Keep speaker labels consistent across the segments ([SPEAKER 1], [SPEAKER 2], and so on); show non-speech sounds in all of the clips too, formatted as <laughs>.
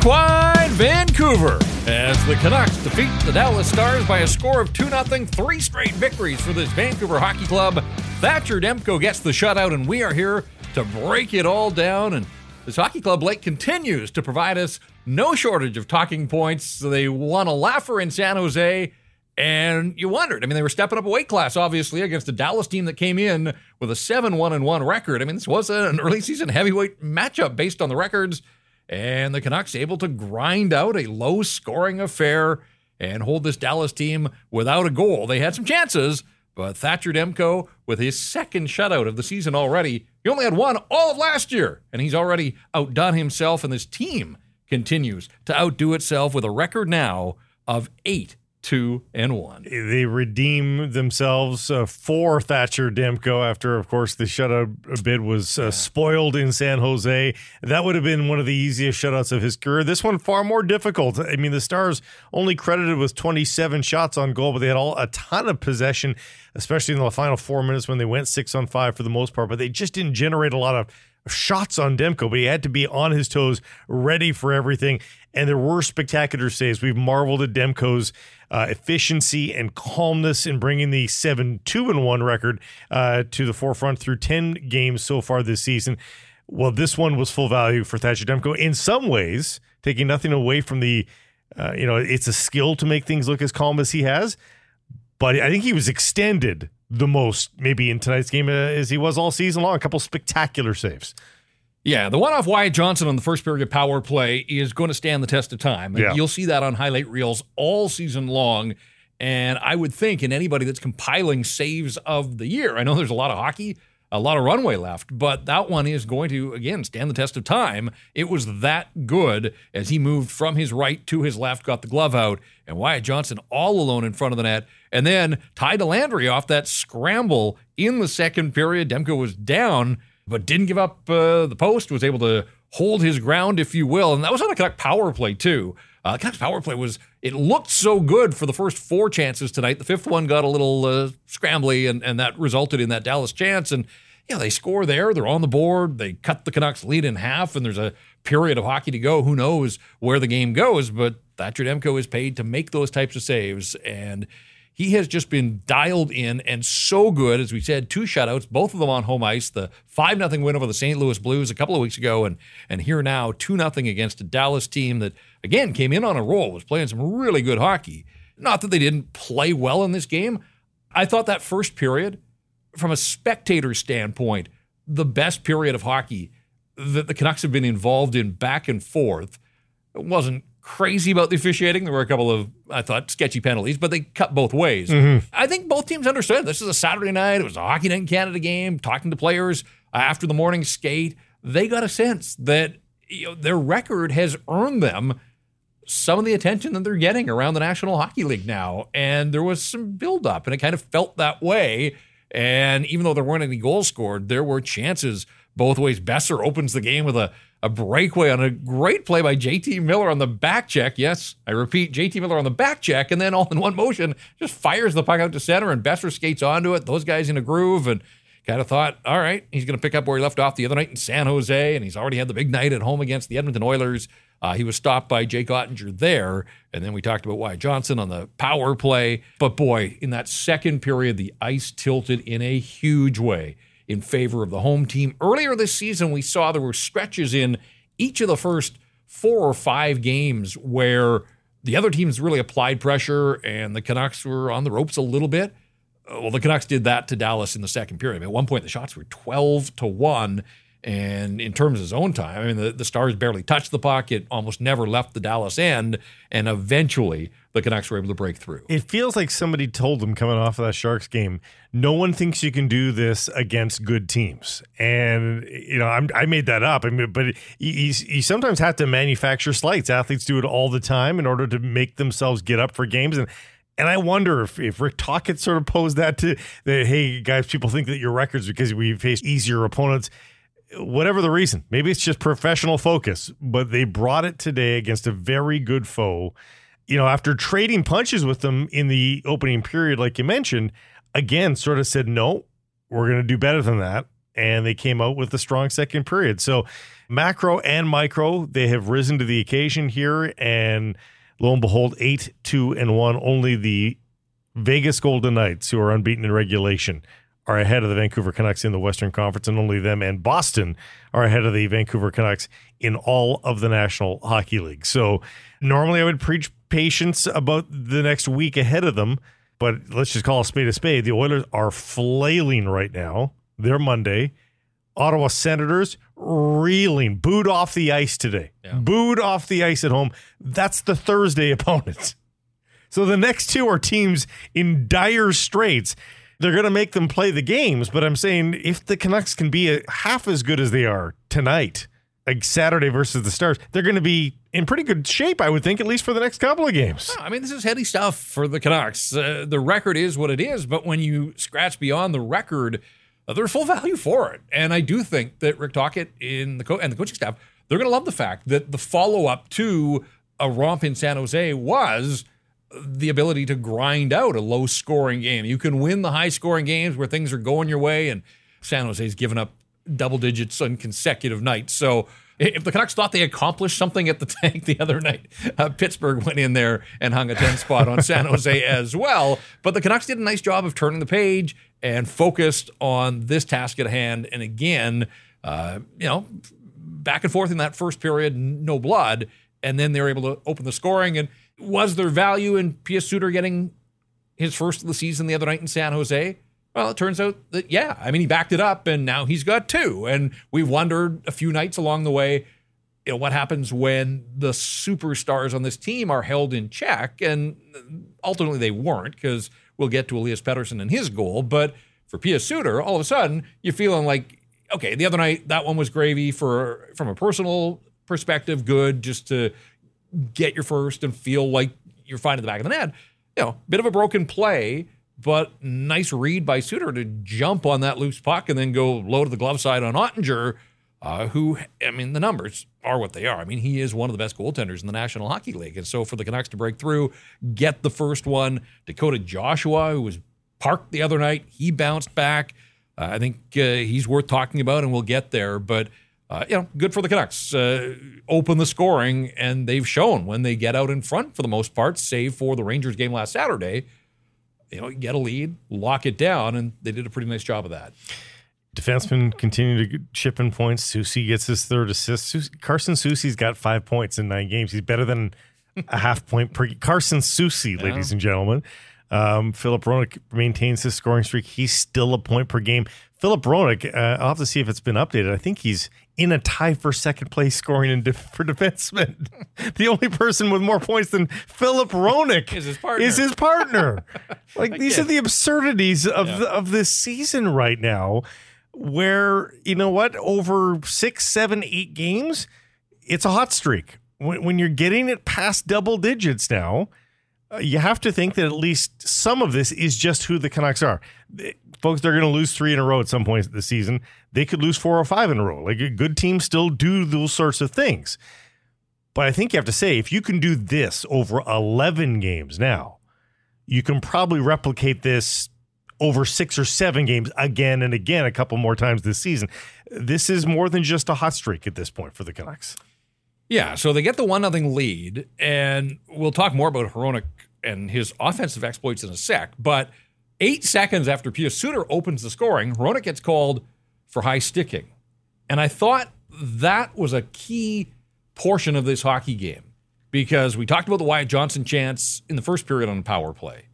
[SPEAKER 1] Equine Vancouver as the Canucks defeat the Dallas Stars by a score of 2 0, three straight victories for this Vancouver Hockey Club. Thatcher Demko gets the shutout, and we are here to break it all down. And this hockey club Blake continues to provide us no shortage of talking points. They won a laugher in San Jose, and you wondered. I mean, they were stepping up a weight class, obviously, against a Dallas team that came in with a 7 1 1 record. I mean, this was an early season heavyweight matchup based on the records and the Canucks able to grind out a low scoring affair and hold this Dallas team without a goal. They had some chances, but Thatcher Demko, with his second shutout of the season already, he only had one all of last year, and he's already outdone himself, and this team continues to outdo itself with a record now of eight two and one.
[SPEAKER 2] They redeem themselves uh, for Thatcher Demko after, of course, the shutout bid was uh, spoiled in San Jose. That would have been one of the easiest shutouts of his career. This one far more difficult. I mean, the Stars only credited with 27 shots on goal, but they had all a ton of possession, especially in the final four minutes when they went six on five for the most part. But they just didn't generate a lot of shots on Demko, but he had to be on his toes, ready for everything. And there were spectacular saves. We've marveled at Demko's uh, efficiency and calmness in bringing the 7 2 and 1 record uh, to the forefront through 10 games so far this season. Well, this one was full value for Thatcher Demko in some ways, taking nothing away from the, uh, you know, it's a skill to make things look as calm as he has. But I think he was extended the most, maybe in tonight's game, uh, as he was all season long. A couple spectacular saves.
[SPEAKER 1] Yeah, the one off Wyatt Johnston on the first period power play is going to stand the test of time.
[SPEAKER 2] Yeah.
[SPEAKER 1] You'll see that on highlight reels all season long. And I would think in anybody that's compiling saves of the year, I know there's a lot of hockey, a lot of runway left, but that one is going to, again, stand the test of time. It was that good as he moved from his right to his left, got the glove out, and Wyatt Johnston all alone in front of the net. And then Ty Dellandrea off that scramble in the second period. Demko was down but didn't give up uh, the post, was able to hold his ground, if you will. And that was on a Canuck power play, too. Uh, Canucks power play was, it looked so good for the first four chances tonight. The fifth one got a little uh, scrambly, and, and that resulted in that Dallas chance. And, yeah, they score there. They're on the board. They cut the Canucks lead in half, and there's a period of hockey to go. Who knows where the game goes? But Thatcher Demko is paid to make those types of saves. And he has just been dialed in and so good. As we said, two shutouts, both of them on home ice. The five nothing win over the St. Louis Blues a couple of weeks ago, and and here now two nothing against a Dallas team that again came in on a roll, was playing some really good hockey. Not that they didn't play well in this game. I thought that first period, from a spectator standpoint, the best period of hockey that the Canucks have been involved in back and forth. It wasn't crazy about the officiating. There were a couple of, I thought, sketchy penalties, but they cut both ways.
[SPEAKER 2] Mm-hmm.
[SPEAKER 1] I think both teams understood this is a Saturday night. It was a Hockey Night in Canada game. Talking to players after the morning skate, they got a sense that you know, their record has earned them some of the attention that they're getting around the National Hockey League now. And there was some buildup, and it kind of felt that way. And even though there weren't any goals scored, there were chances both ways. Boeser opens the game with a a breakaway on a great play by JT Miller on the back check. Yes, I repeat, JT Miller on the back check, and then <laughs> all in one motion just fires the puck out to center, and Boeser skates onto it. Those guys in a groove, and kind of thought, all right, he's going to pick up where he left off the other night in San Jose, and he's already had the big night at home against the Edmonton Oilers. Uh, he was stopped by Jake Oettinger there, and then we talked about Wyatt Johnston on the power play. But boy, in that second period, the ice tilted in a huge way in favor of the home team. Earlier this season, we saw there were stretches in each of the first four or five games where the other teams really applied pressure and the Canucks were on the ropes a little bit. Uh, well, the Canucks did that to Dallas in the second period. I mean, at one point, the shots were 12 to 1 and in terms of his own time, I mean, the, the Stars barely touched the puck. It almost never left the Dallas end. And eventually, the Canucks were able to break through.
[SPEAKER 2] It feels like somebody told them coming off of that Sharks game, no one thinks you can do this against good teams. And, you know, I'm, i made that up. I mean, but you, sometimes have to manufacture slights. Athletes do it all the time in order to make themselves get up for games. And and I wonder if, if Rick Tocchet sort of posed that to that, hey, guys, people think that your records because we face easier opponents whatever the reason, maybe it's just professional focus, but they brought it today against a very good foe. You know, after trading punches with them in the opening period, like you mentioned, again, sort of said, no, we're going to do better than that. and they came out with a strong second period. So, macro and micro, they have risen to the occasion here. And lo and behold, eight, two, and one. Only the Vegas Golden Knights, who are unbeaten in regulation, are ahead of the Vancouver Canucks in the Western Conference, and only them and Boston are ahead of the Vancouver Canucks in all of the National Hockey League. So normally I would preach patience about the next week ahead of them, but let's just call a spade a spade. The Oilers are flailing right now. They're Monday. Ottawa Senators reeling, booed off the ice today. Yeah. Booed off the ice at home. That's the Thursday <laughs> opponent. So the next two are teams in dire straits they're going to make them play the games. But I'm saying if the Canucks can be a, half as good as they are tonight, like Saturday versus the Stars, they're going to be in pretty good shape, I would think, at least for the next couple of games.
[SPEAKER 1] I mean, this is heady stuff for the Canucks. Uh, the record is what it is, but when you scratch beyond the record, uh, there's full value for it. And I do think that Rick Tocchet in the co- and the coaching staff, they're going to love the fact that the follow up to a romp in San Jose was the ability to grind out a low scoring game. You can win the high scoring games where things are going your way, and San Jose's given up double digits on consecutive nights. So if the Canucks thought they accomplished something at the <laughs> tank the other night, uh, Pittsburgh went in there and hung a 10 spot on San <laughs> Jose as well. But the Canucks did a nice job of turning the page and focused on this task at hand. And again, uh, you know, back and forth in that first period, no blood. And then they were able to open the scoring. And was there value in Pius Suter getting his first of the season the other night in San Jose? Well, it turns out that, yeah, I mean, he backed it up and now he's got two. And we've wondered a few nights along the way, you know, what happens when the superstars on this team are held in check? And ultimately they weren't because we'll get to Elias Pettersson and his goal. But for Pius Suter, all of a sudden you're feeling like, okay, the other night that one was gravy for from a personal perspective, good just to get your first and feel like you're fine at the back of the net. You know, bit of a broken play, but nice read by Suter to jump on that loose puck and then go low to the glove side on Oettinger, uh, who, I mean, the numbers are what they are. I mean, he is one of the best goaltenders in the National Hockey League. And so for the Canucks to break through, get the first one, Dakota Joshua, who was parked the other night, he bounced back. Uh, I think uh, he's worth talking about, and we'll get there. But uh, you know, good for the Canucks. Uh, open the scoring, and they've shown when they get out in front for the most part, save for the Rangers game last Saturday. You know, get a lead, lock it down, and they did a pretty nice job of that.
[SPEAKER 2] Defensemen continue to chip in points. Soucy gets his third assist. Carson Soucy's got five points in nine games. He's better than a half point per. Carson Soucy, yeah. ladies and gentlemen. Um, Filip Hronek maintains his scoring streak. He's still a point per game. Filip Hronek, uh, I'll have to see if it's been updated. I think he's in a tie for second place scoring in def- for defenseman. <laughs> the only person with more points than Filip Hronek <laughs>
[SPEAKER 1] is his partner.
[SPEAKER 2] Is his partner. <laughs> like these are the absurdities of yeah. the, of this season right now, where you know what over six, seven, eight games, it's a hot streak. When, when you're getting it past double digits now, uh, you have to think that at least some of this is just who the Canucks are folks, they're going to lose three in a row at some point this season. They could lose four or five in a row. Like good teams still do those sorts of things. But I think you have to say, if you can do this over 11 games now, you can probably replicate this over six or seven games again and again a couple more times this season. This is more than just a hot streak at this point for the Canucks.
[SPEAKER 1] Yeah, so they get the one nothing lead, and we'll talk more about Hronek and his offensive exploits in a sec. But Eight seconds after Pius Suter opens the scoring, Hronek gets called for high sticking. And I thought that was a key portion of this hockey game because we talked about the Wyatt Johnston chance in the first period on power play.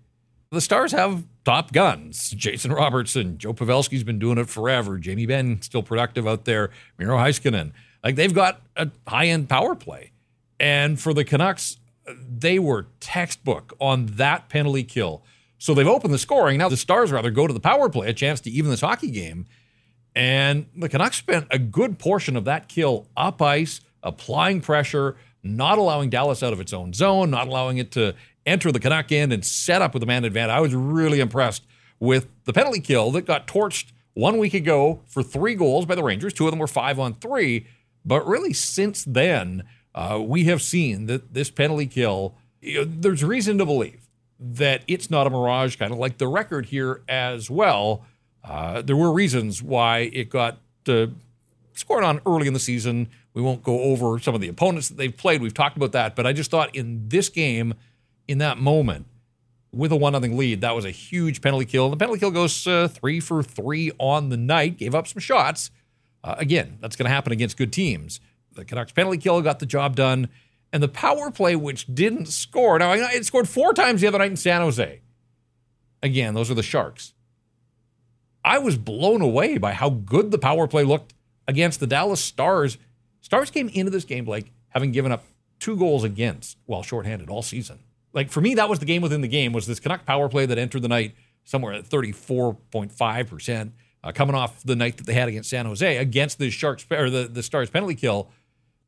[SPEAKER 1] The Stars have top guns. Jason Robertson, Joe Pavelski's been doing it forever. Jamie Benn still productive out there. Miro Heiskanen. Like they've got a high-end power play. And for the Canucks, they were textbook on that penalty kill. So they've opened the scoring. Now the Stars rather go to the power play, a chance to even this hockey game. And the Canucks spent a good portion of that kill up ice, applying pressure, not allowing Dallas out of its own zone, not allowing it to enter the Canuck end and set up with a man advantage. I was really impressed with the penalty kill that got torched one week ago for three goals by the Rangers. Two of them were five on three. But really, since then, uh, we have seen that this penalty kill, you know, there's reason to believe that it's not a mirage, kind of like the record here as well. Uh, there were reasons why it got uh, scored on early in the season. We won't go over some of the opponents that they've played. We've talked about that, but I just thought in this game, in that moment, with a one nothing lead, that was a huge penalty kill. The penalty kill goes uh, three for three on the night. Gave up some shots. Uh, again, that's going to happen against good teams. The Canucks penalty kill got the job done, and the power play, which didn't score. Now it scored four times the other night in San Jose. Again, those are the Sharks. I was blown away by how good the power play looked against the Dallas Stars. Stars came into this game, Blake, having given up two goals against while shorthanded all season. Like for me, that was the game within the game. Was this Canuck power play that entered the night somewhere at thirty four point five percent, uh, coming off the night that they had against San Jose against the Sharks or the the Stars penalty kill.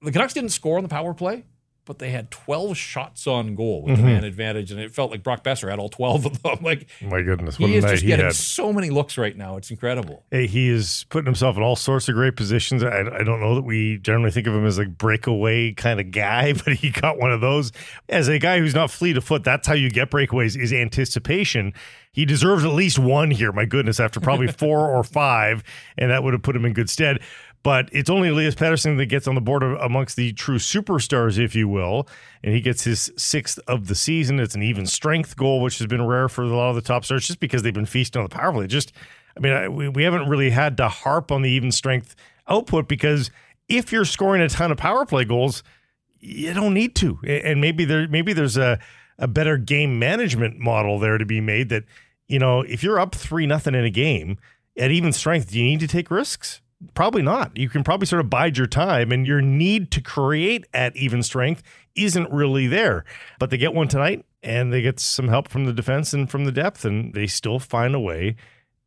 [SPEAKER 1] The Canucks didn't score on the power play, but they had 12 shots on goal with mm-hmm. the man advantage, and it felt like Brock Boeser had all 12 of them. <laughs> Like,
[SPEAKER 2] my goodness,
[SPEAKER 1] what he is just getting had. so many looks right now. It's incredible.
[SPEAKER 2] Hey, he is putting himself in all sorts of great positions. I, I don't know that we generally think of him as like breakaway kind of guy, <laughs> but he got one of those. As a guy who's not fleet of foot, that's how you get breakaways is anticipation. He deserves at least one here. My goodness, after probably <laughs> four or five, and that would have put him in good stead but it's only Elias Pettersson that gets on the board amongst the true superstars, if you will. And he gets his sixth of the season. It's an even strength goal, which has been rare for a lot of the top stars just because they've been feasting on the power play. Just, I mean, we, we haven't really had to harp on the even strength output because if you're scoring a ton of power play goals, you don't need to. And maybe there, maybe there's a, a better game management model there to be made that, you know, if you're up three nothing in a game at even strength, do you need to take risks? Probably not. You can probably sort of bide your time, and your need to create at even strength isn't really there. But they get one tonight, and they get some help from the defense and from the depth, and they still find a way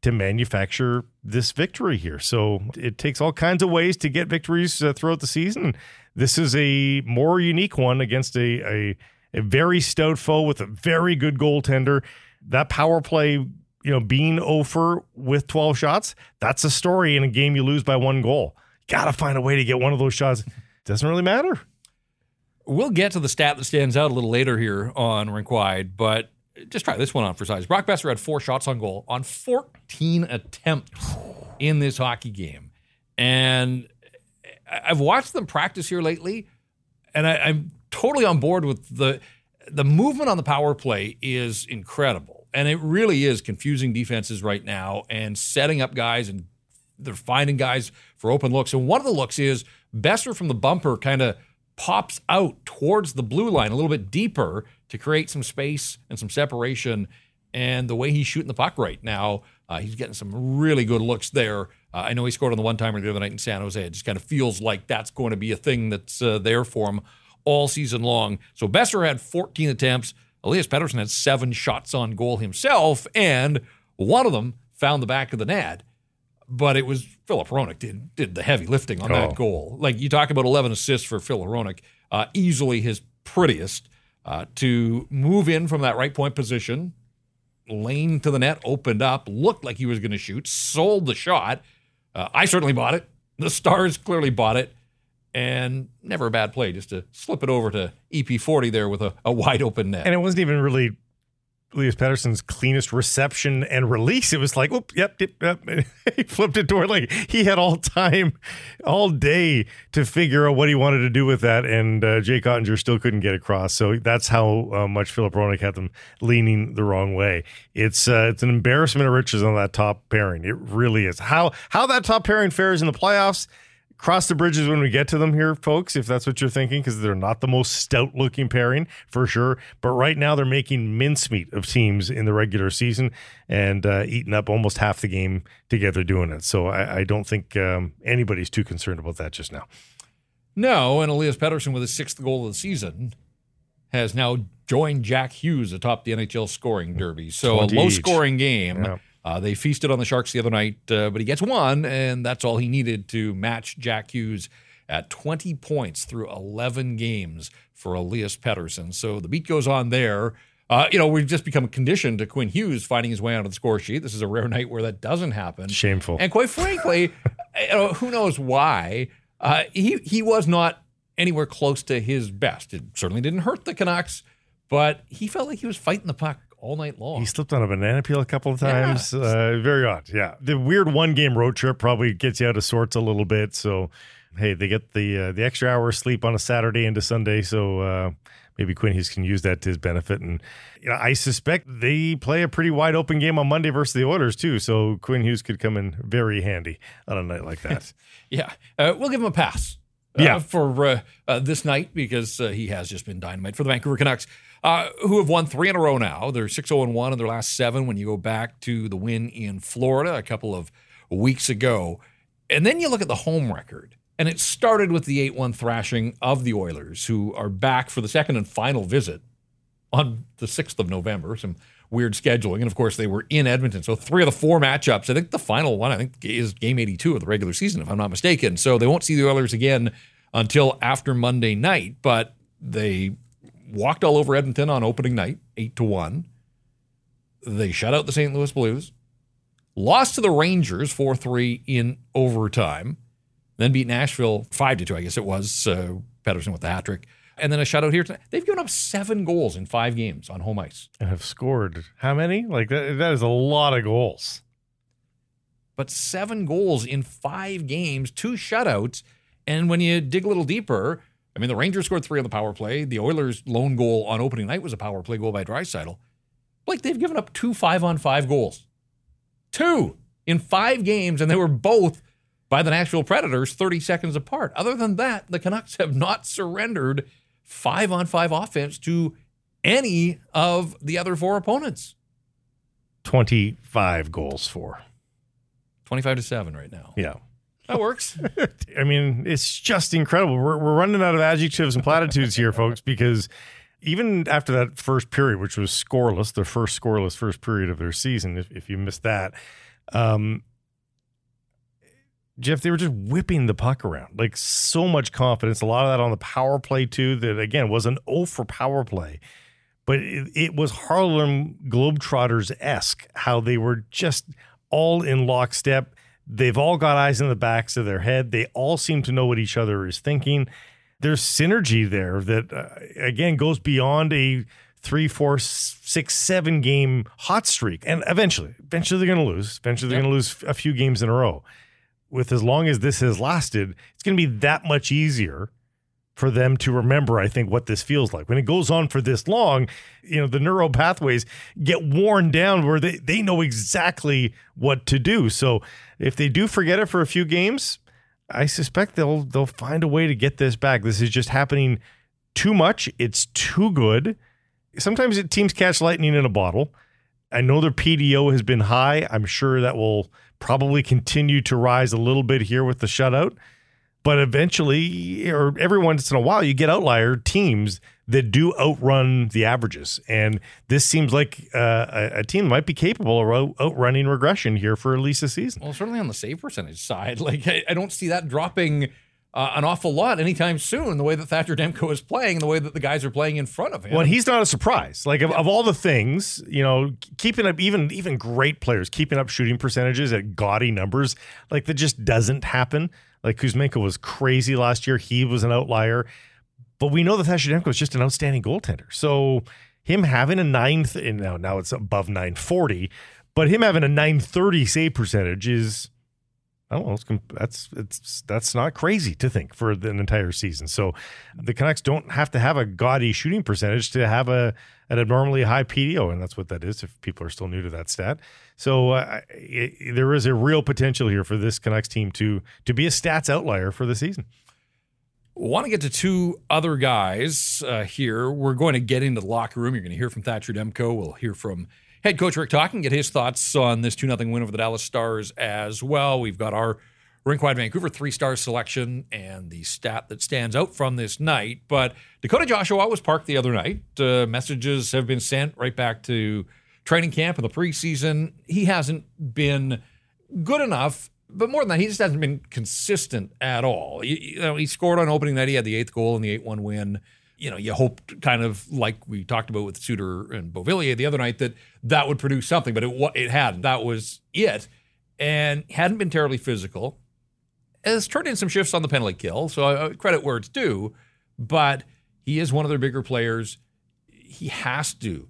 [SPEAKER 2] to manufacture this victory here. So it takes all kinds of ways to get victories uh, throughout the season. This is a more unique one against a, a a very stout foe with a very good goaltender. That power play you know, being over with 12 shots, that's a story in a game you lose by one goal. Got to find a way to get one of those shots. Doesn't really matter.
[SPEAKER 1] We'll get to the stat that stands out a little later here on Rink Wide, but just try this one on for size. Brock Boeser had four shots on goal on 14 attempts in this hockey game. And I've watched them practice here lately, and I, I'm totally on board with the the movement on the power play is incredible and it really is confusing defenses right now and setting up guys and they're finding guys for open looks. And one of the looks is Boeser from the bumper kind of pops out towards the blue line a little bit deeper to create some space and some separation. And the way he's shooting the puck right now, uh, he's getting some really good looks there. Uh, I know he scored on the one timer the other night in San Jose. It just kind of feels like that's going to be a thing that's uh, there for him all season long. So Boeser had 14 attempts. Elias Pettersson had seven shots on goal himself, and one of them found the back of the net. But it was Filip Hronek did did the heavy lifting on oh. that goal. Like you talk about 11 assists for Phil Hronek, uh, easily his prettiest uh, to move in from that right point position, lane to the net opened up, looked like he was going to shoot, sold the shot. Uh, I certainly bought it. The Stars clearly bought it and never a bad play just to slip it over to EP40 there with a, a wide open net.
[SPEAKER 2] And it wasn't even really Elias Pettersson's cleanest reception and release. It was like, whoop, yep, yep, yep. <laughs> he flipped it toward like he had all time, all day to figure out what he wanted to do with that, and uh, Jake Oettinger still couldn't get across. So that's how uh, much Filip Hronek had them leaning the wrong way. It's uh, it's an embarrassment of riches on that top pairing. It really is. How how that top pairing fares in the playoffs cross the bridges when we get to them here, folks, if that's what you're thinking, because they're not the most stout looking pairing for sure. But right now, they're making mincemeat of teams in the regular season and uh, eating up almost half the game together doing it. So I, I don't think um, anybody's too concerned about that just now.
[SPEAKER 1] No, and Elias Pettersson with his sixth goal of the season has now joined Jack Hughes atop the NHL scoring derby. So a low scoring game. Yeah uh, they feasted on the Sharks the other night, uh, but he gets one, and that's all he needed to match Jack Hughes at 20 points through 11 games for Elias Pettersson. So the beat goes on there. Uh, you know, we've just become conditioned to Quinn Hughes finding his way onto the score sheet. This is a rare night where that doesn't happen.
[SPEAKER 2] Shameful.
[SPEAKER 1] And quite frankly, <laughs> you know, who knows why? Uh, he he was not anywhere close to his best. It certainly didn't hurt the Canucks, but he felt like he was fighting the puck all night long.
[SPEAKER 2] He slipped on a banana peel a couple of times. Yeah. Uh, very odd. Yeah. The weird one game road trip probably gets you out of sorts a little bit. So, hey, they get the uh, the extra hour of sleep on a Saturday into Sunday. So, uh, maybe Quinn Hughes can use that to his benefit. And you know, I suspect they play a pretty wide open game on Monday versus the Oilers too. So Quinn Hughes could come in very handy on a night like that. <laughs>
[SPEAKER 1] yeah, uh, we'll give him a pass. Uh, yeah. for uh, uh, this night because uh, he has just been dynamite for the Vancouver Canucks, uh, who have won three in a row now. They're 6 0 1 in their last seven when you go back to the win in Florida a couple of weeks ago. And then you look at the home record. And it started with the 8 1 thrashing of the Oilers, who are back for the second and final visit on the 6th of November. Some weird scheduling. And of course, they were in Edmonton. So three of the four matchups, I think the final one, I think, is game 82 of the regular season, if I'm not mistaken. So they won't see the Oilers again until after Monday night. But they walked all over Edmonton on opening night, 8 to 1. They shut out the St. Louis Blues, lost to the Rangers 4 3 in overtime then beat Nashville five to two, I guess it was. Uh, Pettersson with the hat trick, and then a shutout here tonight. They've given up seven goals in five games on home ice
[SPEAKER 2] and have scored how many? Like that, that is a lot of goals.
[SPEAKER 1] But seven goals in five games, two shutouts, and when you dig a little deeper, I mean, the Rangers scored three on the power play. The Oilers' lone goal on opening night was a power play goal by Draisaitl. Like they've given up two five on five goals, two in five games, and they were both by the Nashville Predators 30 seconds apart. Other than that, the Canucks have not surrendered five on five offense to any of the other four opponents.
[SPEAKER 2] 25 goals for.
[SPEAKER 1] 25 to 7 right now.
[SPEAKER 2] Yeah.
[SPEAKER 1] That works. <laughs>
[SPEAKER 2] I mean, it's just incredible. We're, we're running out of adjectives and platitudes here, folks, because even after that first period, which was scoreless, the first scoreless first period of their season, if, if you missed that, um, Jeff, they were just whipping the puck around. Like so much confidence. A lot of that on the power play, too, that again was an O for power play. But it, it was Harlem Globetrotters esque how they were just all in lockstep. They've all got eyes in the backs of their head. They all seem to know what each other is thinking. There's synergy there that, uh, again, goes beyond a three, four, six, seven game hot streak. And eventually, eventually they're going to lose. Eventually they're yep. going to lose a few games in a row with as long as this has lasted, it's going to be that much easier for them to remember, I think, what this feels like. When it goes on for this long, you know, the neural pathways get worn down where they, they know exactly what to do. So if they do forget it for a few games, I suspect they'll they'll find a way to get this back. This is just happening too much. It's too good. Sometimes it, teams catch lightning in a bottle. I know their PDO has been high. I'm sure that will probably continue to rise a little bit here with the shutout. But eventually, or every once in a while, you get outlier teams that do outrun the averages. And this seems like uh, a, a, team might be capable of outrunning regression here for at least a season.
[SPEAKER 1] Well, certainly on the save percentage side. <laughs> Like, I, I don't see that dropping uh, an awful lot anytime soon. The way that Thatcher Demko is playing, the way that the guys are playing in front of him.
[SPEAKER 2] Well, he's not a surprise. Like of, of, all the things, you know, keeping up even even great players keeping up shooting percentages at gaudy numbers, like that just doesn't happen. Like Kuzmenko was crazy last year. He was an outlier, but we know that Thatcher Demko is just an outstanding goaltender. So him having a ninth, and now now it's above nine forty, but him having a nine thirty save percentage is Oh, that's it's that's not crazy to think for an entire season. So the Canucks don't have to have a gaudy shooting percentage to have a an abnormally high PDO, and that's what that is. If people are still new to that stat, so uh, it, there is a real potential here for this Canucks team to to be a stats outlier for the season.
[SPEAKER 1] Want to get to two other guys uh, here. We're going to get into the locker room. You're going to hear from Thatcher Demko. We'll hear from Head coach Rick Tocchet, get his thoughts on this 2 0 win over the Dallas Stars as well. We've got our Rinkwide Vancouver three star selection and the stat that stands out from this night. But Dakota Joshua was parked the other night. Uh, messages have been sent right back to training camp in the preseason. He hasn't been good enough, but more than that, he just hasn't been consistent at all. You know, he scored on opening night. He had the eighth goal in the 8 1 win you know, you hoped kind of like we talked about with Suter and Beauvillier the other night that that would produce something, but it it hadn't. That was it, and hadn't been terribly physical. Has turned in some shifts on the penalty kill, so uh, credit where it's due. But he is one of their bigger players. He has to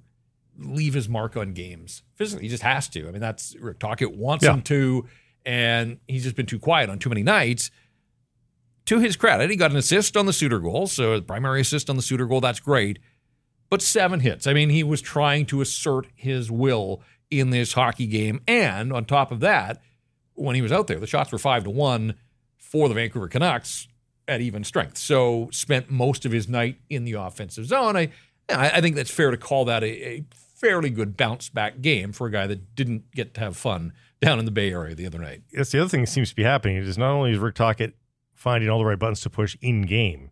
[SPEAKER 1] leave his mark on games. Physically, he just has to. I mean, that's Rick Tocchet wants
[SPEAKER 2] Yeah.
[SPEAKER 1] him to, and he's just been too quiet on too many nights. To his credit, he got an assist on the Suter goal, so primary assist on the Suter goal. That's great, but seven hits. I mean, he was trying to assert his will in this hockey game, and on top of that, when he was out there, the shots were five to one for the Vancouver Canucks at even strength. So spent most of his night in the offensive zone. I I think that's fair to call that a, a fairly good bounce back game for a guy that didn't get to have fun down in the Bay Area the other night.
[SPEAKER 2] That's the other thing that seems to be happening is not only is Rick Tocchet finding all the right buttons to push in game,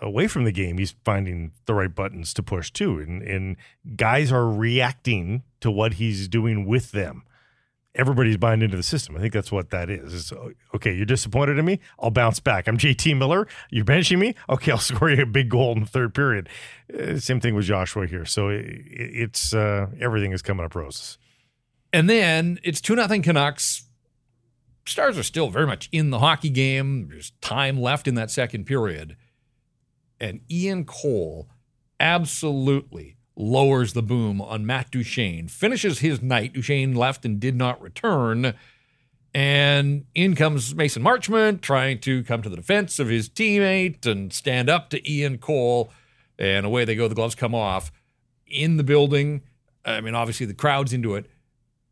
[SPEAKER 2] away from the game, he's finding the right buttons to push too. And, and guys are reacting to what he's doing with them. Everybody's buying into the system. I think that's what that is. Is okay, you're disappointed in me. I'll bounce back. I'm JT Miller. You're benching me. Okay, I'll <laughs> score you a big goal in the third period. Uh, same thing with Joshua here. So it, it's uh, everything is coming up roses.
[SPEAKER 1] And then it's 2 nothing Canucks. Stars are still very much in the hockey game. There's time left in that second period. And Ian Cole absolutely lowers the boom on Matt Duchene, finishes his night. Duchene left and did not return. And in comes Mason Marchment trying to come to the defense of his teammate and stand up to Ian Cole. And away they go. The gloves come off in the building. I mean, obviously the crowd's into it.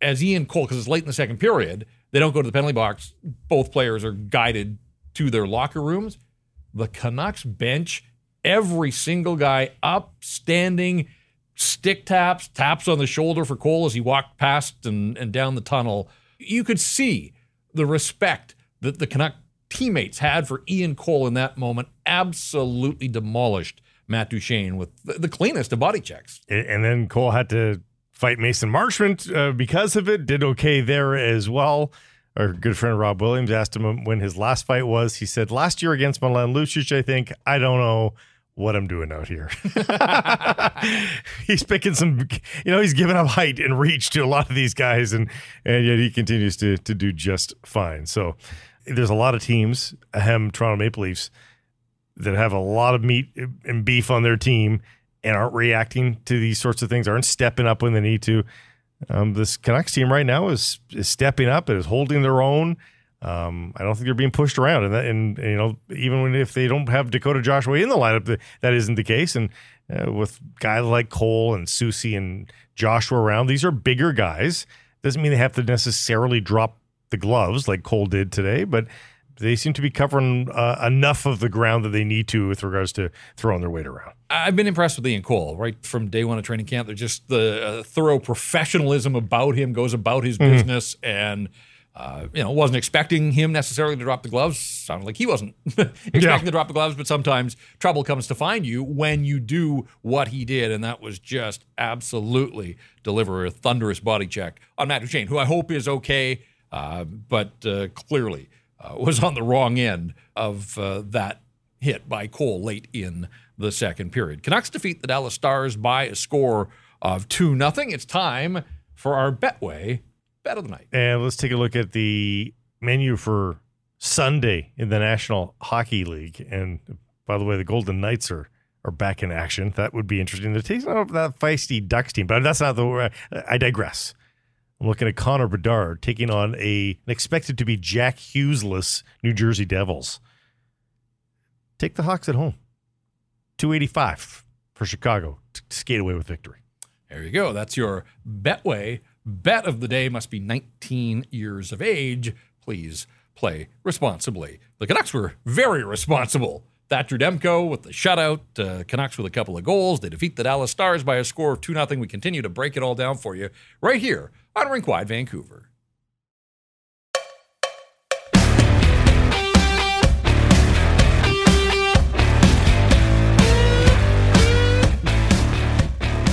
[SPEAKER 1] As Ian Cole, because it's late in the second period, they don't go to the penalty box. Both players are guided to their locker rooms. The Canucks bench, every single guy up, standing, stick taps, taps on the shoulder for Cole as he walked past and, and down the tunnel. You could see the respect that the Canuck teammates had for Ian Cole in that moment. Absolutely demolished Matt Duchene with the, the cleanest of body checks.
[SPEAKER 2] and then Cole had to fight Mason Marchment uh, because of it. Did okay there as well. Our good friend Rob Williams asked him when his last fight was. He said last year against Milan Lucic. I think I don't know what I'm doing out here. <laughs> he's picking some, you know, he's giving up height and reach to a lot of these guys, and and yet he continues to to do just fine. So there's a lot of teams, ahem, Toronto Maple Leafs, that have a lot of meat and beef on their team and aren't reacting to these sorts of things, aren't stepping up when they need to. Um, this Canucks team right now is is stepping up and is holding their own. Um, I don't think they're being pushed around, and, that, and, and, you know even when if they don't have Dakota Joshua in the lineup, that, isn't the case. And uh, with guys like Cole and Soucy and Joshua around, these are bigger guys. Doesn't mean they have to necessarily drop the gloves like Cole did today, but they seem to be covering uh, enough of the ground that they need to with regards to throwing their weight around.
[SPEAKER 1] I've been impressed with Ian Cole right from day one of training camp. There's just the uh, thorough professionalism about him, goes about his
[SPEAKER 2] Mm-hmm.
[SPEAKER 1] business, and uh, you know wasn't expecting him necessarily to drop the gloves. Sounded like he wasn't <laughs> expecting
[SPEAKER 2] Yeah.
[SPEAKER 1] to drop the gloves, but sometimes trouble comes to find you when you do what he did, and that was just absolutely deliver a thunderous body check on Matt Duchene, who I hope is okay, uh, but uh, clearly uh, was on the wrong end of uh, that hit by Cole late in the second period. Canucks defeat the Dallas Stars by a score of 2 0. It's time for our Betway bet of the night.
[SPEAKER 2] And let's take a look at the menu for Sunday in the National Hockey League. And by the way, the Golden Knights are are back in action. That would be interesting. They're taking that feisty Ducks team, but that's not the. I digress. I'm looking at Connor Bedard taking on a an expected to be Jack Hughesless New Jersey Devils. Take the Hawks at home. 285 for Chicago to skate away with victory.
[SPEAKER 1] There you go. That's your Betway bet of the day. Must be 19 years of age. Please play responsibly. The Canucks were very responsible. Thatcher Demko with the shutout. Uh, Canucks with a couple of goals. They defeat the Dallas Stars by a score of 2 0. We continue to break it all down for you right here on Rink Wide Vancouver.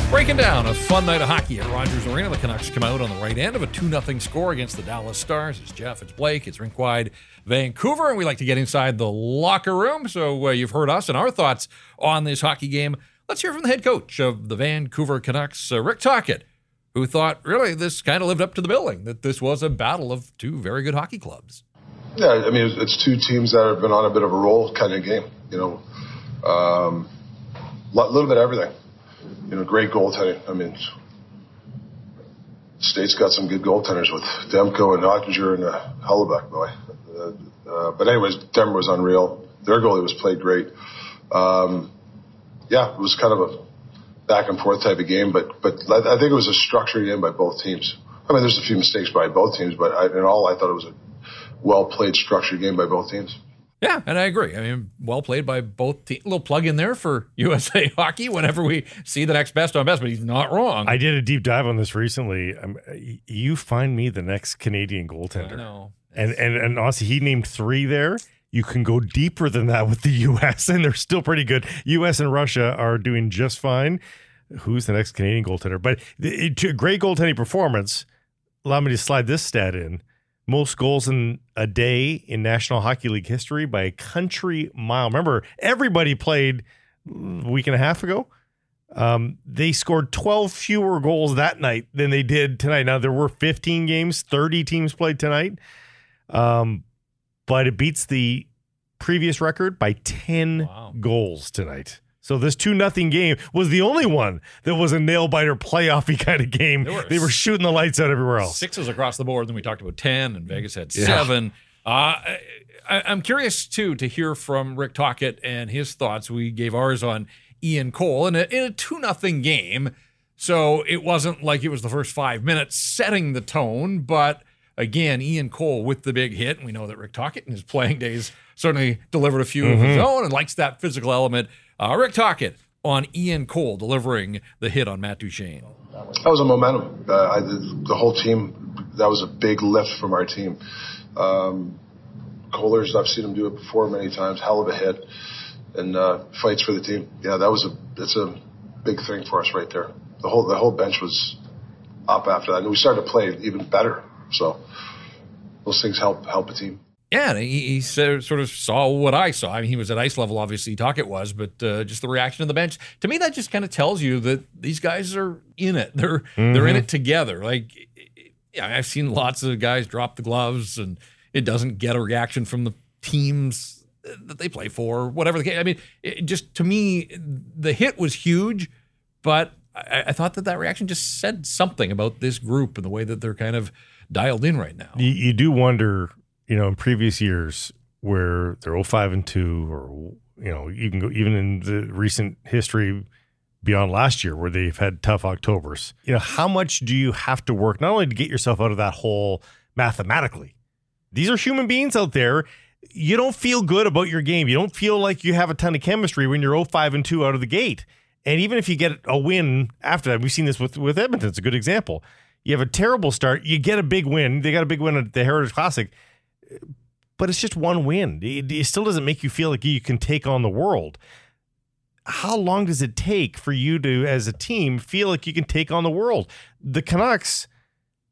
[SPEAKER 1] Breaking down a fun night of hockey at Rogers Arena. The Canucks come out on the right end of a 2 0 score against the Dallas Stars. It's Jeff, it's Blake, it's Rink Wide Vancouver, and we like to get inside the locker room. So uh, you've heard us and our thoughts on this hockey game. Let's hear from the head coach of the Vancouver Canucks, uh, Rick Tocchet, who thought really this kind of lived up to the billing, that this was a battle of two very good hockey clubs.
[SPEAKER 3] Yeah, I mean, it's- two teams that have been on a bit of a roll kind of game. You know, um, a little bit of everything. You know, great goaltending. I mean, State's got some good goaltenders with Demko and Oettinger and uh, Hellebuyck, boy. Uh, uh, but anyways, Denver was unreal. Their goalie was played great. Um, yeah, it was kind of a back and forth type of game, but but I think it was a structured game by both teams. I mean, there's a few mistakes by both teams, but I, in all, I thought it was a well played, structured game by both teams.
[SPEAKER 1] Yeah, and I agree. I mean, well played by both teams. A little plug in there for <laughs> USA Hockey whenever we see the next best on best, but he's not wrong.
[SPEAKER 2] I did a deep dive on this recently. Um, you find me the next Canadian goaltender.
[SPEAKER 1] I know.
[SPEAKER 2] And, and, and honestly, he named three there. You can go deeper than that with the <laughs> U.S., and they're still pretty good. U.S. and Russia are doing just fine. Who's the next Canadian goaltender? But it, great goaltending performance. Allow me to slide this stat in most goals in a day in National Hockey League history by a country mile. Remember, everybody played a week and a half ago. Um, they scored 12 fewer goals that night than they did tonight. Now, there were 15 games, 30 teams played tonight, um, but it beats the previous record by 10 wow. goals tonight. So this two nothing game was the only one that was a nail biter playoffy <laughs> kind of game. Were they were shooting the lights out everywhere else.
[SPEAKER 1] Sixes across the board. Then we talked about ten, and Vegas had yeah. seven. Uh, I, am curious too to hear from Rick Tocchet and his thoughts. We gave ours on Ian Cole in a, in a two nothing game, so it wasn't like it was the first five minutes setting the tone, but again, Ian Cole with the big hit. And we know that Rick Tocchet in his playing days certainly delivered a few mm-hmm. of his mm-hmm. own and likes that physical element. Uh, Rick Tocchet on Ian Cole delivering the hit on Matt Duchene.
[SPEAKER 3] That was a momentum. Uh, I, the whole team, that was a big lift from our team. Um, Kohler's, I've seen him do it before many times. Hell of a hit and uh, fights for the team. Yeah, that was a that's a big thing for us right there. The whole the whole bench was up after that, and we started to play even better. So those things help help a team.
[SPEAKER 1] Yeah, he, he sort of saw what I saw. I mean, he was at ice level, obviously. Tocchet was, but uh, just the reaction of the bench to me that just kind of tells you that these guys are in it. They're mm-hmm. they're in it together. Like, yeah, I've seen lots of guys drop the gloves, and it doesn't get a reaction from the teams that they play for, whatever the case. I mean, it just to me, the hit was huge, but I, I thought that that reaction just said something about this group and the way that they're kind of dialed in right now.
[SPEAKER 2] You, you do wonder you know, in previous years where they're 05 and 2, or, you know, you can go even in the recent history beyond last year where they've had tough Octobers. You know, how much do you have to work not only to get yourself out of that hole mathematically? These are human beings out there. You don't feel good about your game. You don't feel like you have a ton of chemistry when you're 05 and 2 out of the gate. And even if you get a win after that, we've seen this with, with Edmonton. It's a good example. You have a terrible start, you get a big win. They got a big win at the Heritage Classic but it's just one win. It, it, still doesn't make you feel like you can take on the world. How long does it take for you to, as a team, feel like you can take on the world? The Canucks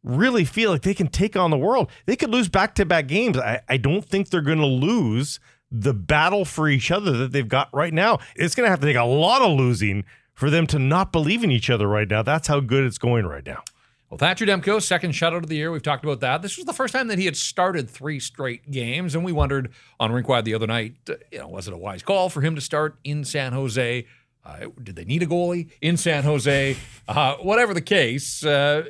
[SPEAKER 2] really feel like they can take on the world. They could lose back to back games. I, I don't think they're going to lose the battle for each other that they've got right now. It's going to have to take a lot of losing for them to not believe in each other right now. That's how good it's going right now.
[SPEAKER 1] Well, Thatcher Demko, second shutout of the year. We've talked about that. This was the first time that he had started three straight games, and we wondered on Rinkwide the other night, uh, you know, was it a wise call for him to start in San Jose? Uh, did they need a goalie in San Jose? Uh, whatever the case, uh,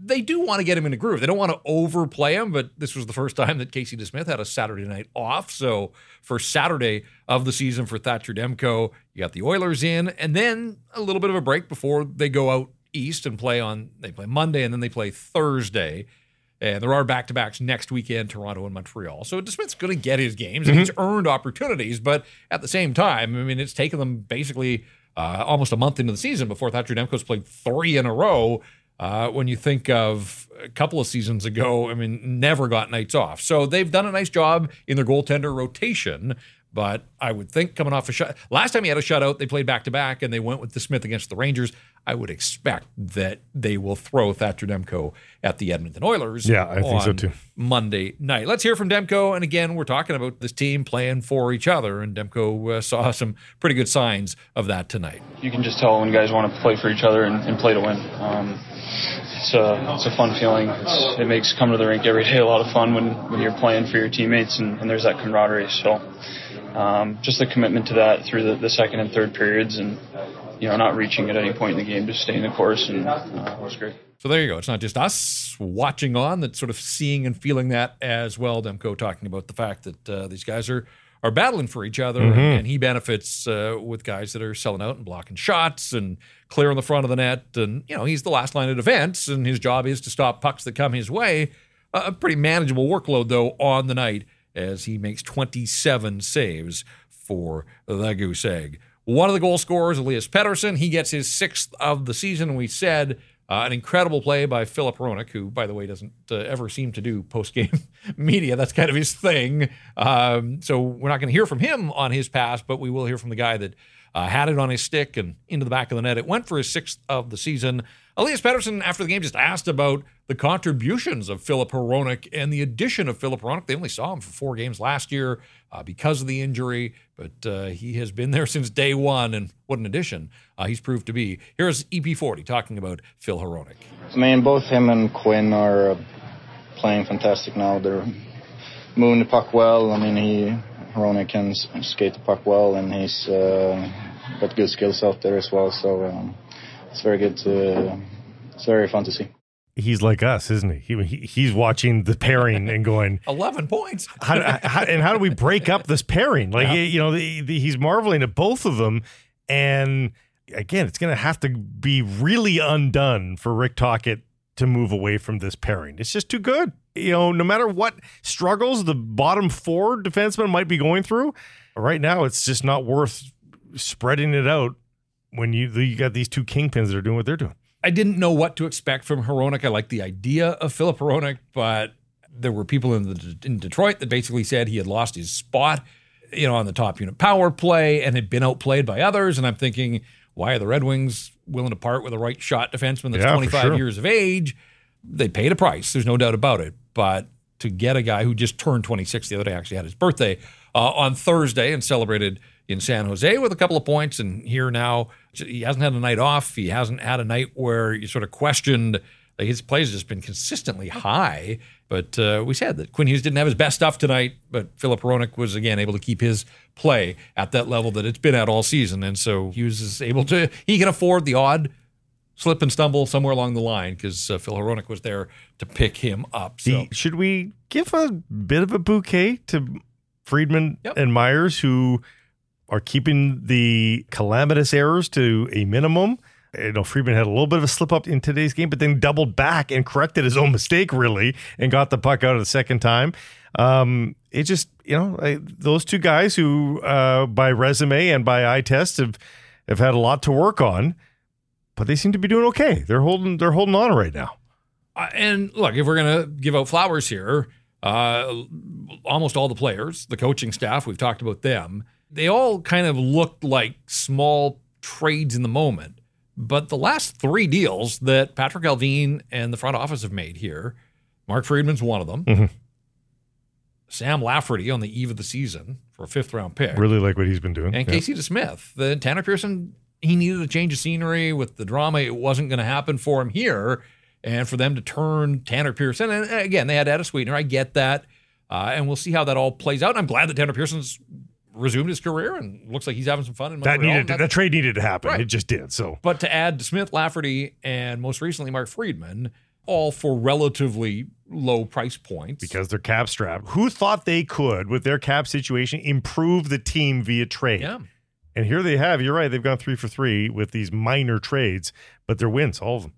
[SPEAKER 1] they do want to get him in a groove. They don't want to overplay him, but this was the first time that Casey DeSmith had a Saturday night off. So for Saturday of the season for Thatcher Demko, you got the Oilers in, and then a little bit of a break before they go out East and play on they play Monday and then they play Thursday. And there are back to backs next weekend, Toronto and Montreal. So DeSmith's going to get his games and mm-hmm. he's earned opportunities. But at the same time, I mean, it's taken them basically uh, almost a month into the season before Thatcher Demko's played three in a row. Uh, when you think of a couple of seasons ago, I mean, never got nights off. So they've done a nice job in their goaltender rotation. But I would think coming off a shut, last time he had a shutout, they played back to back and they went with DeSmith against the Rangers. I would expect that they will throw Thatcher Demko at the Edmonton Oilers.
[SPEAKER 2] Yeah, I think so too.
[SPEAKER 1] Monday night. Let's hear from Demko. And again, we're talking about this team playing for each other, and Demko uh, saw <laughs> some pretty good signs of that tonight.
[SPEAKER 4] You can just tell when guys want to play for each other and, and play to win. Um, it's a it's a fun feeling. It's, it makes coming to the rink every day a lot of fun when, when you're playing for your teammates and, and there's that camaraderie. So um, just the commitment to that through the, the second and third periods and you know, not reaching at any point in the game, just staying the course, and uh, it was great.
[SPEAKER 1] So there you go. It's not just us watching on that's sort of seeing and feeling that as well. Demko talking about the fact that uh, these guys are are battling for each other,
[SPEAKER 2] Mm-hmm.
[SPEAKER 1] and, and he benefits uh, with guys that are selling out and blocking shots and clearing the front of the net. And you know he's the last line of defense, and his job is to stop pucks that come his way. Uh, a pretty manageable workload though on the night as he makes 27 saves for the Goose Egg. One of the goal scorers, Elias Pettersson, he gets his sixth of the season. We said uh, an incredible play by Filip Hronek, who, by the way, doesn't uh, ever seem to do post game <laughs> media. That's kind of his thing. Um, so we're not going to hear from him on his pass, but we will hear from the guy that uh, had it on his stick and into the back of the net. It went for his sixth of the season. Elias Pettersson, after the game, just asked about the contributions of Filip Hronek and the addition of Filip Hronek. They only saw him for four games last year uh, because of the injury, but uh, he has been there <laughs> since day one, and what an addition uh, he's proved to be. Here's EP40 talking about Phil Hronek.
[SPEAKER 5] I mean, both him and Quinn are uh, playing fantastic now. They're moving the puck well. I mean, he Hronek can skate the puck well, and he's uh, got good skills out there as well. So um, it's very good to. It's very fun to see.
[SPEAKER 2] He's like us, isn't he? he, he he's watching the pairing and going, <laughs>
[SPEAKER 1] 11 points. <laughs>
[SPEAKER 2] how, how, and how do we break up this pairing? Like, you know, the, the, he's marveling at both of them. And again, it's going to have to be really undone for Rick Tocchet to move away from this pairing. It's just too good. You know, no matter what struggles the bottom four defensemen might be going through, right now it's just not worth spreading it out when you you got these two kingpins that are doing what they're doing.
[SPEAKER 1] I didn't know what to expect from Hronek. I like the idea of Filip Hronek, but there were people in the in Detroit that basically said he had lost his spot, you know, on the top unit power play and had been outplayed by others. And I'm thinking, why are the Red Wings willing to part with a right shot defenseman that's
[SPEAKER 2] Yeah,
[SPEAKER 1] 25
[SPEAKER 2] sure.
[SPEAKER 1] years of age? They paid a price. There's no doubt about it. But to get a guy who just turned 26 the other day, actually had his birthday uh, on Thursday and celebrated in San Jose with a couple of points, and here now he hasn't had a night off. He hasn't had a night where you sort of questioned. Like his plays just been consistently high. But uh, we said that Quinn Hughes didn't have his best stuff tonight, but Filip Hronek was again able to keep his play at that level that it's been at all season, and so Hughes is able to. He can afford the odd slip and stumble somewhere along the line because uh, Phil Hronek was there to pick him up. So
[SPEAKER 2] The- should we give a bit of a bouquet to Friedman
[SPEAKER 1] Yep.
[SPEAKER 2] and Myers, who are keeping the calamitous errors to a minimum? You know, Friedman had a little bit of a slip up in today's game, but then doubled back and corrected his own <laughs> mistake, really, and got the puck out of the second time. Um, it just, you know, I, those two guys who, uh, by resume and by eye test, have have had a lot to work on, but they seem to be doing okay. They're holding, they're holding on right now.
[SPEAKER 1] Uh, and look, if we're to give out flowers here, uh, almost all the players, the coaching staff, we've talked about them, they all kind of looked like small trades in the moment. But the last three deals that Patrik Allvin and the front office have made here, Mark Friedman's one of them.
[SPEAKER 2] Mhm.
[SPEAKER 1] Sam Lafferty on the eve of the season for a fifth round pick.
[SPEAKER 2] Really like what he's been doing.
[SPEAKER 1] And
[SPEAKER 2] Yeah.
[SPEAKER 1] Casey DeSmith, the Tanner Pearson, he needed a change of scenery with the drama. It wasn't going to happen for him here, and for them to turn Tanner Pearson. And again, they had to add a sweetener. I get that, uh, and we'll see how that all plays out. And I'm glad that Tanner Pearson's resumed his career and looks like he's having some fun in
[SPEAKER 2] that needed
[SPEAKER 1] That-
[SPEAKER 2] that trade needed to happen.
[SPEAKER 1] Right.
[SPEAKER 2] It just did. So
[SPEAKER 1] but to add Smith, Lafferty, and most recently Mark Friedman, all for relatively low price points.
[SPEAKER 2] because they're cap strapped, who thought they could with their cap situation improve the team via trade?
[SPEAKER 1] yeah.
[SPEAKER 2] And here they have. You're right. They've gone three for three with these minor trades, but they're wins, all of them.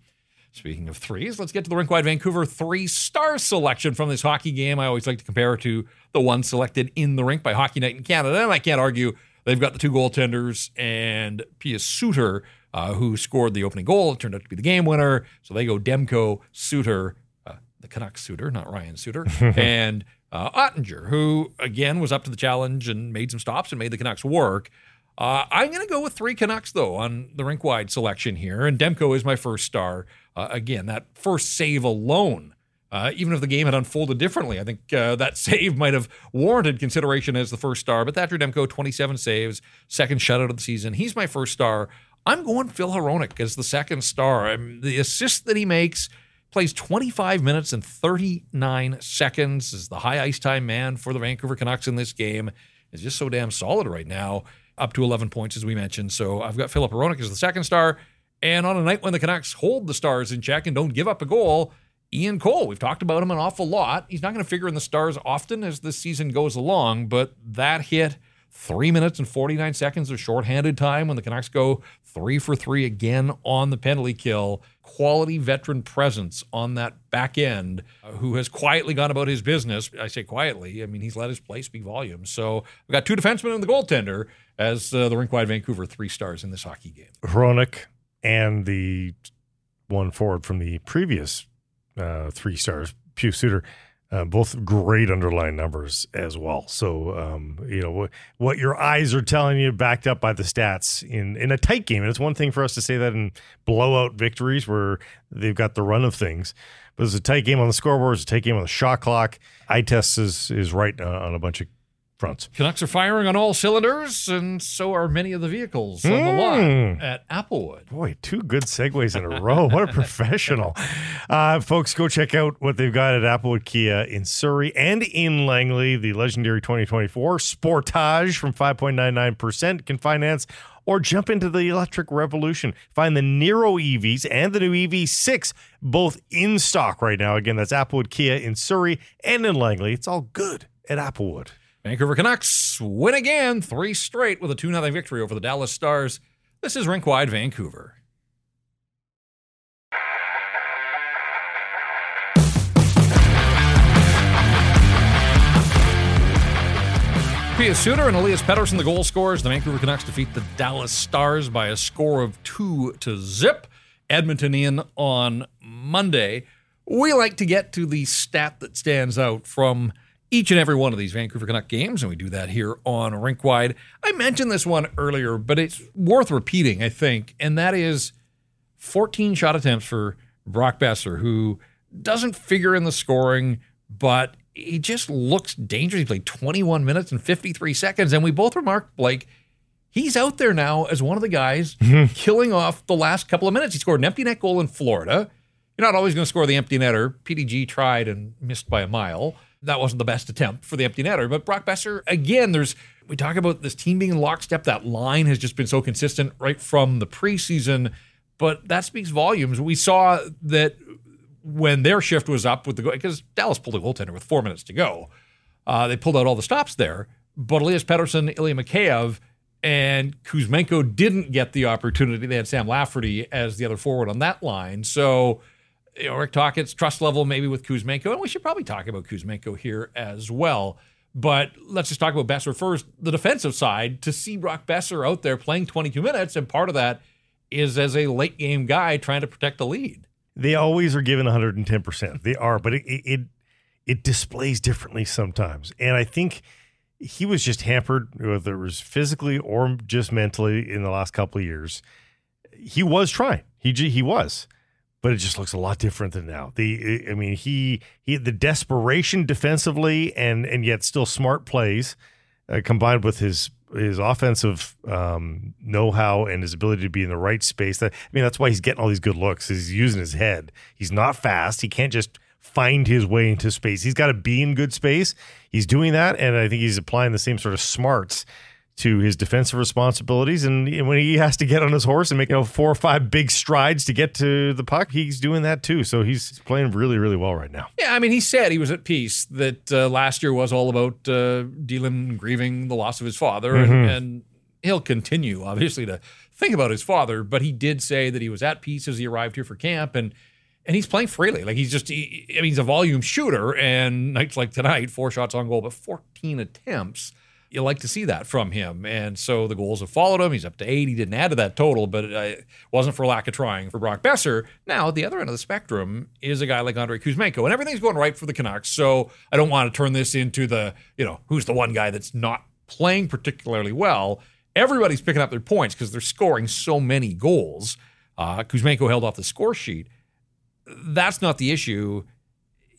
[SPEAKER 1] Speaking of threes, let's get to the Rink Wide Vancouver three star selection from this hockey game. I always like to compare it to the one selected in the rink by Hockey Night in Canada. And I can't argue they've got the two goaltenders and Pius Suter, uh, who scored the opening goal. It turned out to be the game winner. So they go Demko, Suter, uh, the Canucks Suter, not Ryan Suter, <laughs> and uh, Oettinger, who again was up to the challenge and made some stops and made the Canucks work. Uh, I'm going to go with three Canucks, though, on the rink wide selection here. And Demko is my first star. Uh, again, that first save alone, uh, even if the game had unfolded differently, I think uh, that <laughs> save might have warranted consideration as the first star. But Thatcher Demko, 27 saves, second shutout of the season. He's my first star. I'm going Phil Hronek as the second star. I'm, the assist that he makes plays 25 minutes and 39 seconds is the high ice time man for the Vancouver Canucks in this game is just so damn solid right now up to 11 points as we mentioned so I've got Filip Hronek as the second star And on a night when the Canucks hold the Stars in check and don't give up a goal, Ian Cole, we've talked about him an awful lot. He's not going to figure in the Stars often as the season goes along, but that hit three minutes and 49 seconds of shorthanded time when the Canucks go three for three again on the penalty kill. Quality veteran presence on that back end uh, who has quietly gone about his business. I say quietly, I mean, he's let his play speak volumes. So we've got two defensemen and the goaltender as uh, the rink wide Vancouver three stars in this hockey game.
[SPEAKER 2] Hronek and the one forward from the previous uh, three stars, Pius Suter, uh, both great underlying numbers as well. So, um, you know, what, what your eyes are telling you, backed up by the stats in, in a tight game. And it's one thing for us to say that in blowout victories where they've got the run of things. But it's a tight game on the scoreboard, it's a tight game on the shot clock. Eye test is, is right uh, on a bunch of fronts.
[SPEAKER 1] Canucks are firing on all cylinders, and so are many of the vehicles on the
[SPEAKER 2] Mm.
[SPEAKER 1] lot at Applewood.
[SPEAKER 2] Boy, two good segues in a row. What a <laughs> professional. Uh, folks, go check out what they've got at Applewood Kia in Surrey and in Langley. The legendary 2024 Sportage from 5.99% can finance or jump into the electric revolution. Find the Niro EVs and the new EV6 both in stock right now. Again, that's Applewood Kia in Surrey and in Langley. It's all good at Applewood.
[SPEAKER 1] Vancouver Canucks win again, three straight with a 2 0 victory over the Dallas Stars. This is Rink Wide Vancouver. Pius Suter and Elias Pettersson, the goal scorers. The Vancouver Canucks defeat the Dallas Stars by a score of two to zip. Edmonton in on Monday. We like to get to the stat that stands out from each and every one of these Vancouver Canuck games, and we do that here on Rink Wide. I mentioned this one earlier, but it's worth repeating, I think, and that is 14 shot attempts for Brock Boeser, who doesn't figure in the scoring, but he just looks dangerous. He played 21 minutes and 53 seconds, and we both remarked, Blake, he's out there now as one of the guys <laughs> mm-hmm. killing off the last couple of minutes. He scored an empty net goal in Florida. You're not always going to score the empty netter. PDG tried and missed by a mile. That wasn't the best attempt for the empty netter. But Brock Boeser, again, there's we talk about this team being in lockstep. That line has just been so consistent right from the preseason. But that speaks volumes. We saw that when their shift was up with the goal, because Dallas pulled a goaltender with four minutes to go. Uh, they pulled out all the stops there. But Elias Pettersson, Ilya Mikheyev, and Kuzmenko didn't get the opportunity. They had Sam Lafferty as the other forward on that line. So, you know, Rick Tocchet's trust level maybe with Kuzmenko, and we should probably talk about Kuzmenko here as well. But let's just talk about Boeser first. The defensive side, to see Brock Boeser out there playing 22 minutes, and part of that is as a late game guy trying to protect the lead.
[SPEAKER 2] They always are given 110%. They are, but it, it it displays differently sometimes. And I think he was just hampered, whether it was physically or just mentally in the last couple of years. He was trying. He he was, but it just looks a lot different than now. The I mean, he he the desperation defensively and and yet still smart plays uh, combined with his his offensive um, know-how and his ability to be in the right space. That I mean, that's why he's getting all these good looks. He's using his head. He's not fast. He can't just find his way into space. He's got to be in good space. He's doing that, and I think he's applying the same sort of smarts to his defensive responsibilities. And when he has to get on his horse and make you know four or five big strides to get to the puck, he's doing that too. So he's playing really, really well right now.
[SPEAKER 1] Yeah, I mean, he said he was at peace that uh, last year was all about uh, dealing grieving the loss of his father, and, and he'll continue, obviously, to think about his father. But he did say that he was at peace as he arrived here for camp, and and he's playing freely. Like he's just, he, I mean, he's a volume shooter, and nights like tonight, four shots on goal, but 14 attempts. You like to see that from him, and so the goals have followed him. He's up to eight. He didn't add to that total, but it wasn't for lack of trying for Brock Boeser. Now, at the other end of the spectrum is a guy like Andrei Kuzmenko, and everything's going right for the Canucks. So I don't want to turn this into the, you know, who's the one guy that's not playing particularly well. Everybody's picking up their points because they're scoring so many goals. Uh, Kuzmenko held off the score sheet. That's not the issue.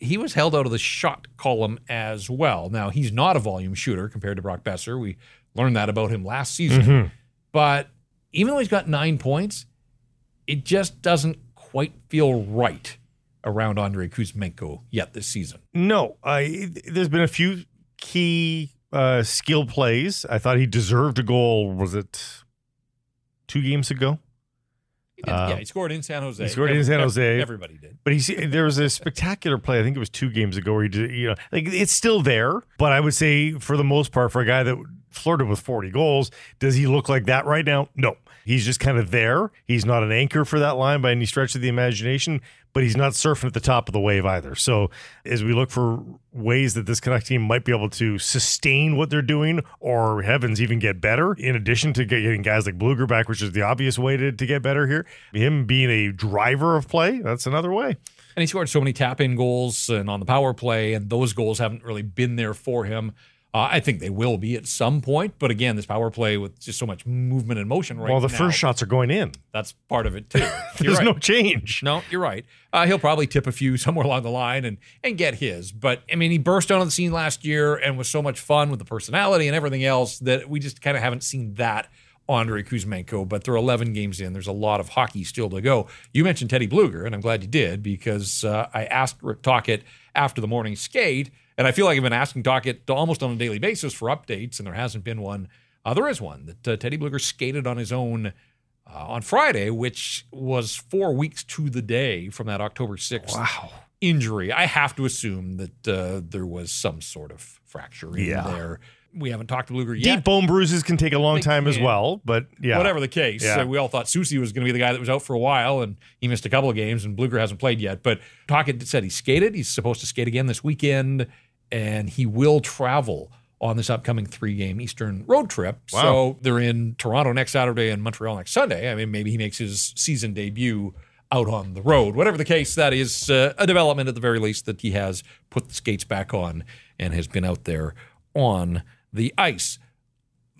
[SPEAKER 1] He was held out of the shot column as well. Now, he's not a volume shooter compared to Brock Boeser. We learned that about him last season. But even though he's got nine points, it just doesn't quite feel right around Andrei Kuzmenko yet this season.
[SPEAKER 2] No, I there's been a few key uh, skill plays. I thought he deserved a goal. Was it two games ago?
[SPEAKER 1] And, yeah, he um, scored in San Jose.
[SPEAKER 2] He scored in San Jose.
[SPEAKER 1] Everybody did.
[SPEAKER 2] But he there was a spectacular play. I think it was two games ago where he did. You know, like it's still there. But I would say for the most part, for a guy that flirted with 40 goals, does he look like that right now? No. He's just kind of there. He's not an anchor for that line by any stretch of the imagination, but he's not surfing at the top of the wave either. So as we look for ways that this Canuck team might be able to sustain what they're doing, or heavens, even get better, in addition to getting guys like Blueger back, which is the obvious way to, to get better here, him being a driver of play, that's another way.
[SPEAKER 1] And he scored so many tap in goals and on the power play, and those goals haven't really been there for him. Uh, I think they will be at some point, but again, this power play with just so much movement and motion right
[SPEAKER 2] Well, the
[SPEAKER 1] now,
[SPEAKER 2] first shots are going in.
[SPEAKER 1] That's part of it too. <laughs>
[SPEAKER 2] There's
[SPEAKER 1] right.
[SPEAKER 2] no change.
[SPEAKER 1] No, you're right. Uh, he'll probably tip a few <laughs> somewhere along the line and and get his. But I mean, he burst onto the scene last year and was so much fun with the personality and everything else that we just kind of haven't seen that Andre Kuzmenko. But they're 11 games in. There's a lot of hockey still to go. You mentioned Teddy Blueger, and I'm glad you did because uh, I asked Rick Tocchet after the morning skate, and I feel like I've been asking Tocchet almost on a daily basis for updates, and there hasn't been one. Uh, there is one that uh, Teddy Blueger skated on his own uh, on Friday, which was four weeks to the day from that October 6th
[SPEAKER 2] Wow.
[SPEAKER 1] injury. I have to assume that uh, there was some sort of fracture in
[SPEAKER 2] Yeah.
[SPEAKER 1] there. We haven't talked to Blueger yet.
[SPEAKER 2] Deep bone bruises can take a long time as well, but yeah.
[SPEAKER 1] Whatever the case,
[SPEAKER 2] Yeah.
[SPEAKER 1] uh, we all thought Soucy was going to be the guy that was out for a while, and he missed a couple of games, and Blueger hasn't played yet. But Tocchet said he skated. He's supposed to skate again this weekend, and he will travel on this upcoming three-game Eastern road trip.
[SPEAKER 2] Wow.
[SPEAKER 1] So they're in Toronto next Saturday and Montreal next Sunday. I mean, maybe he makes his season debut out on the road. Whatever the case, that is uh, a development at the very least that he has put the skates back on and has been out there on the ice.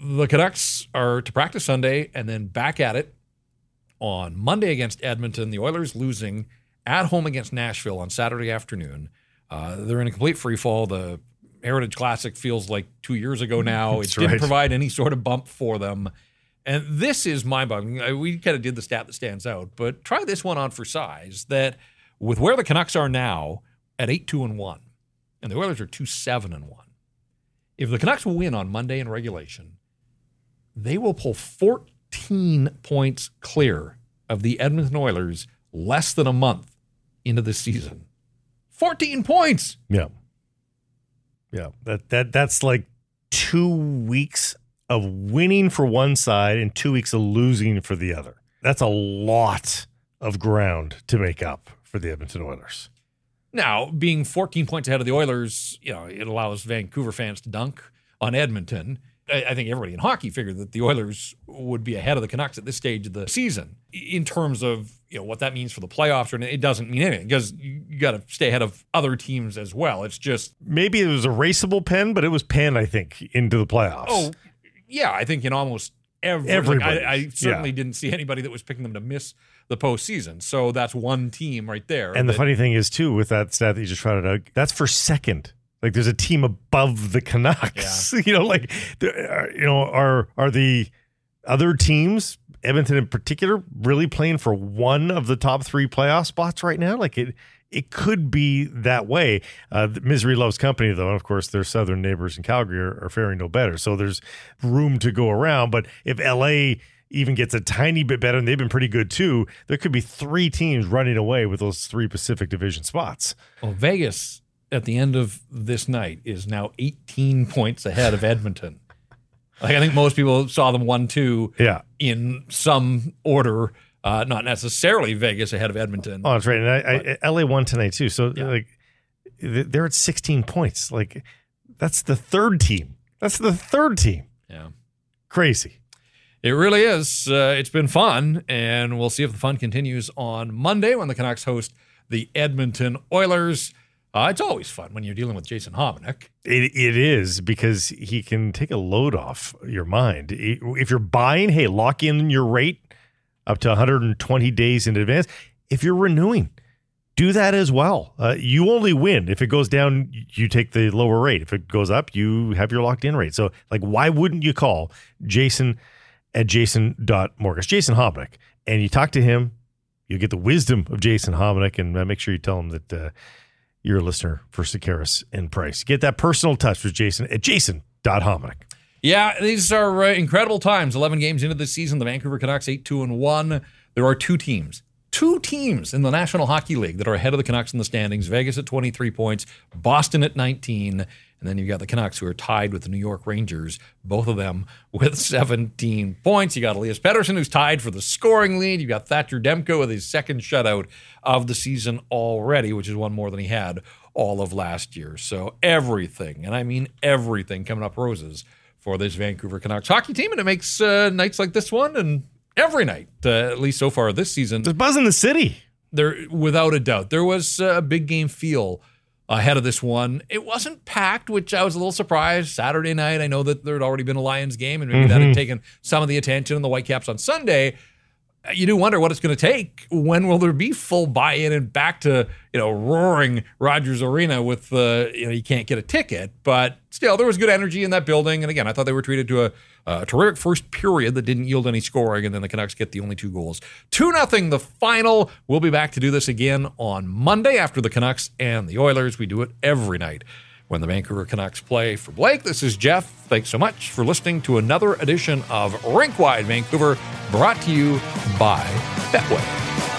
[SPEAKER 1] The Canucks are to practice Sunday and then back at it on Monday against Edmonton. The Oilers losing at home against Nashville on Saturday afternoon. Uh, they're in a complete free fall. The Heritage Classic feels like two years ago now. It didn't
[SPEAKER 2] right.
[SPEAKER 1] provide any sort of bump for them. And this is mind boggling. We kind of did the stat that stands out, but try this one on for size that with where the Canucks are now at 8 2 and 1, and the Oilers are 2 7 and 1. If the Canucks win on Monday in regulation, they will pull 14 points clear of the Edmonton Oilers less than a month into the season. 14 points.
[SPEAKER 2] Yeah. Yeah. That that that's like two weeks of winning for one side and two weeks of losing for the other. That's a lot of ground to make up for the Edmonton Oilers.
[SPEAKER 1] Now, being 14 points ahead of the Oilers, you know, it allows Vancouver fans to dunk on Edmonton. I, I think everybody in hockey figured that the Oilers would be ahead of the Canucks at this stage of the season. In terms of you know what that means for the playoffs, and it doesn't mean anything because you, you got to stay ahead of other teams as well. It's just
[SPEAKER 2] Maybe it was a raceable pen, but it was pen, I think, into the playoffs.
[SPEAKER 1] oh yeah, I think in almost every
[SPEAKER 2] Everybody.
[SPEAKER 1] I, I certainly
[SPEAKER 2] Yeah.
[SPEAKER 1] didn't see anybody that was picking them to miss the postseason. So that's one team right there.
[SPEAKER 2] And the funny thing is, too, with that stat that you just shouted out, that's for second. Like there's a team above the Canucks. <laughs> you know, like you know, are are the other teams, Edmonton in particular, really playing for one of the top three playoff spots right now? Like it it could be that way. Uh, misery loves company, though. And of course, their southern neighbors in Calgary are, are faring no better. So there's room to go around. But if LA even gets a tiny bit better, and they've been pretty good too, there could be three teams running away with those three Pacific Division spots.
[SPEAKER 1] Well, Vegas at the end of this night is now 18 points ahead of Edmonton. like I think most people saw them one two
[SPEAKER 2] Yeah.
[SPEAKER 1] in some order, uh, not necessarily Vegas ahead of Edmonton.
[SPEAKER 2] Oh, that's right. And I, I, LA won tonight too. So
[SPEAKER 1] Yeah.
[SPEAKER 2] like they're at 16 points. Like that's the third team. That's the third team.
[SPEAKER 1] Yeah,
[SPEAKER 2] Crazy.
[SPEAKER 1] It really is. Uh, it's been fun, and we'll see if the fun continues on Monday when the Canucks host the Edmonton Oilers. Uh, it's always fun when you're dealing with Jason Hominick.
[SPEAKER 2] It, it is because he can take a load off your mind. If you're buying, hey, lock in your rate up to 120 days in advance. If you're renewing, do that as well. Uh, you only win if it goes down. You take the lower rate. If it goes up, you have your locked in rate. So, like, why wouldn't you call Jason at jason.mortgage, Jason Hominick, and you talk to him? You get the wisdom of Jason Hominick, and uh, make sure you tell him that uh, you're a listener for Sekeres and Price. Get that personal touch with Jason at jason.hominick.
[SPEAKER 1] Yeah, these are uh, incredible times. 11 games into the season, the Vancouver Canucks 8 2 and 1. there are two teams, two teams in the National Hockey League that are ahead of the Canucks in the standings. Vegas at 23 points, Boston at 19, and then you've got the Canucks who are tied with the New York Rangers, both of them <laughs> with 17 points. You got Elias Pettersson who's tied for the scoring lead. You've got Thatcher Demko with his second shutout of the season already, which is one more than he had all of last year. So everything, and I mean everything, coming up roses for this Vancouver Canucks hockey team, and it makes uh, nights like this one and every night, uh, at least so far this season.
[SPEAKER 2] There's buzz in the city.
[SPEAKER 1] There, without a doubt, there was a big game feel ahead of this one. It wasn't packed, which I was a little surprised. Saturday night, I know that there had already been a Lions game, and maybe that had taken some of the attention. And the Whitecaps on Sunday, you do wonder what it's going to take. When will there be full buy-in and back to you know roaring Rogers Arena with uh, you know you can't get a ticket, but still there was good energy in that building. And again, I thought they were treated to a, a terrific first period that didn't yield any scoring, and then the Canucks get the only two goals, two nothing. The final. We'll be back to do this again on Monday after the Canucks and the Oilers. We do it every night when the Vancouver Canucks play. For Blake, this is Jeff. Thanks so much for listening to another edition of Rinkwide Vancouver, brought to you by Betway.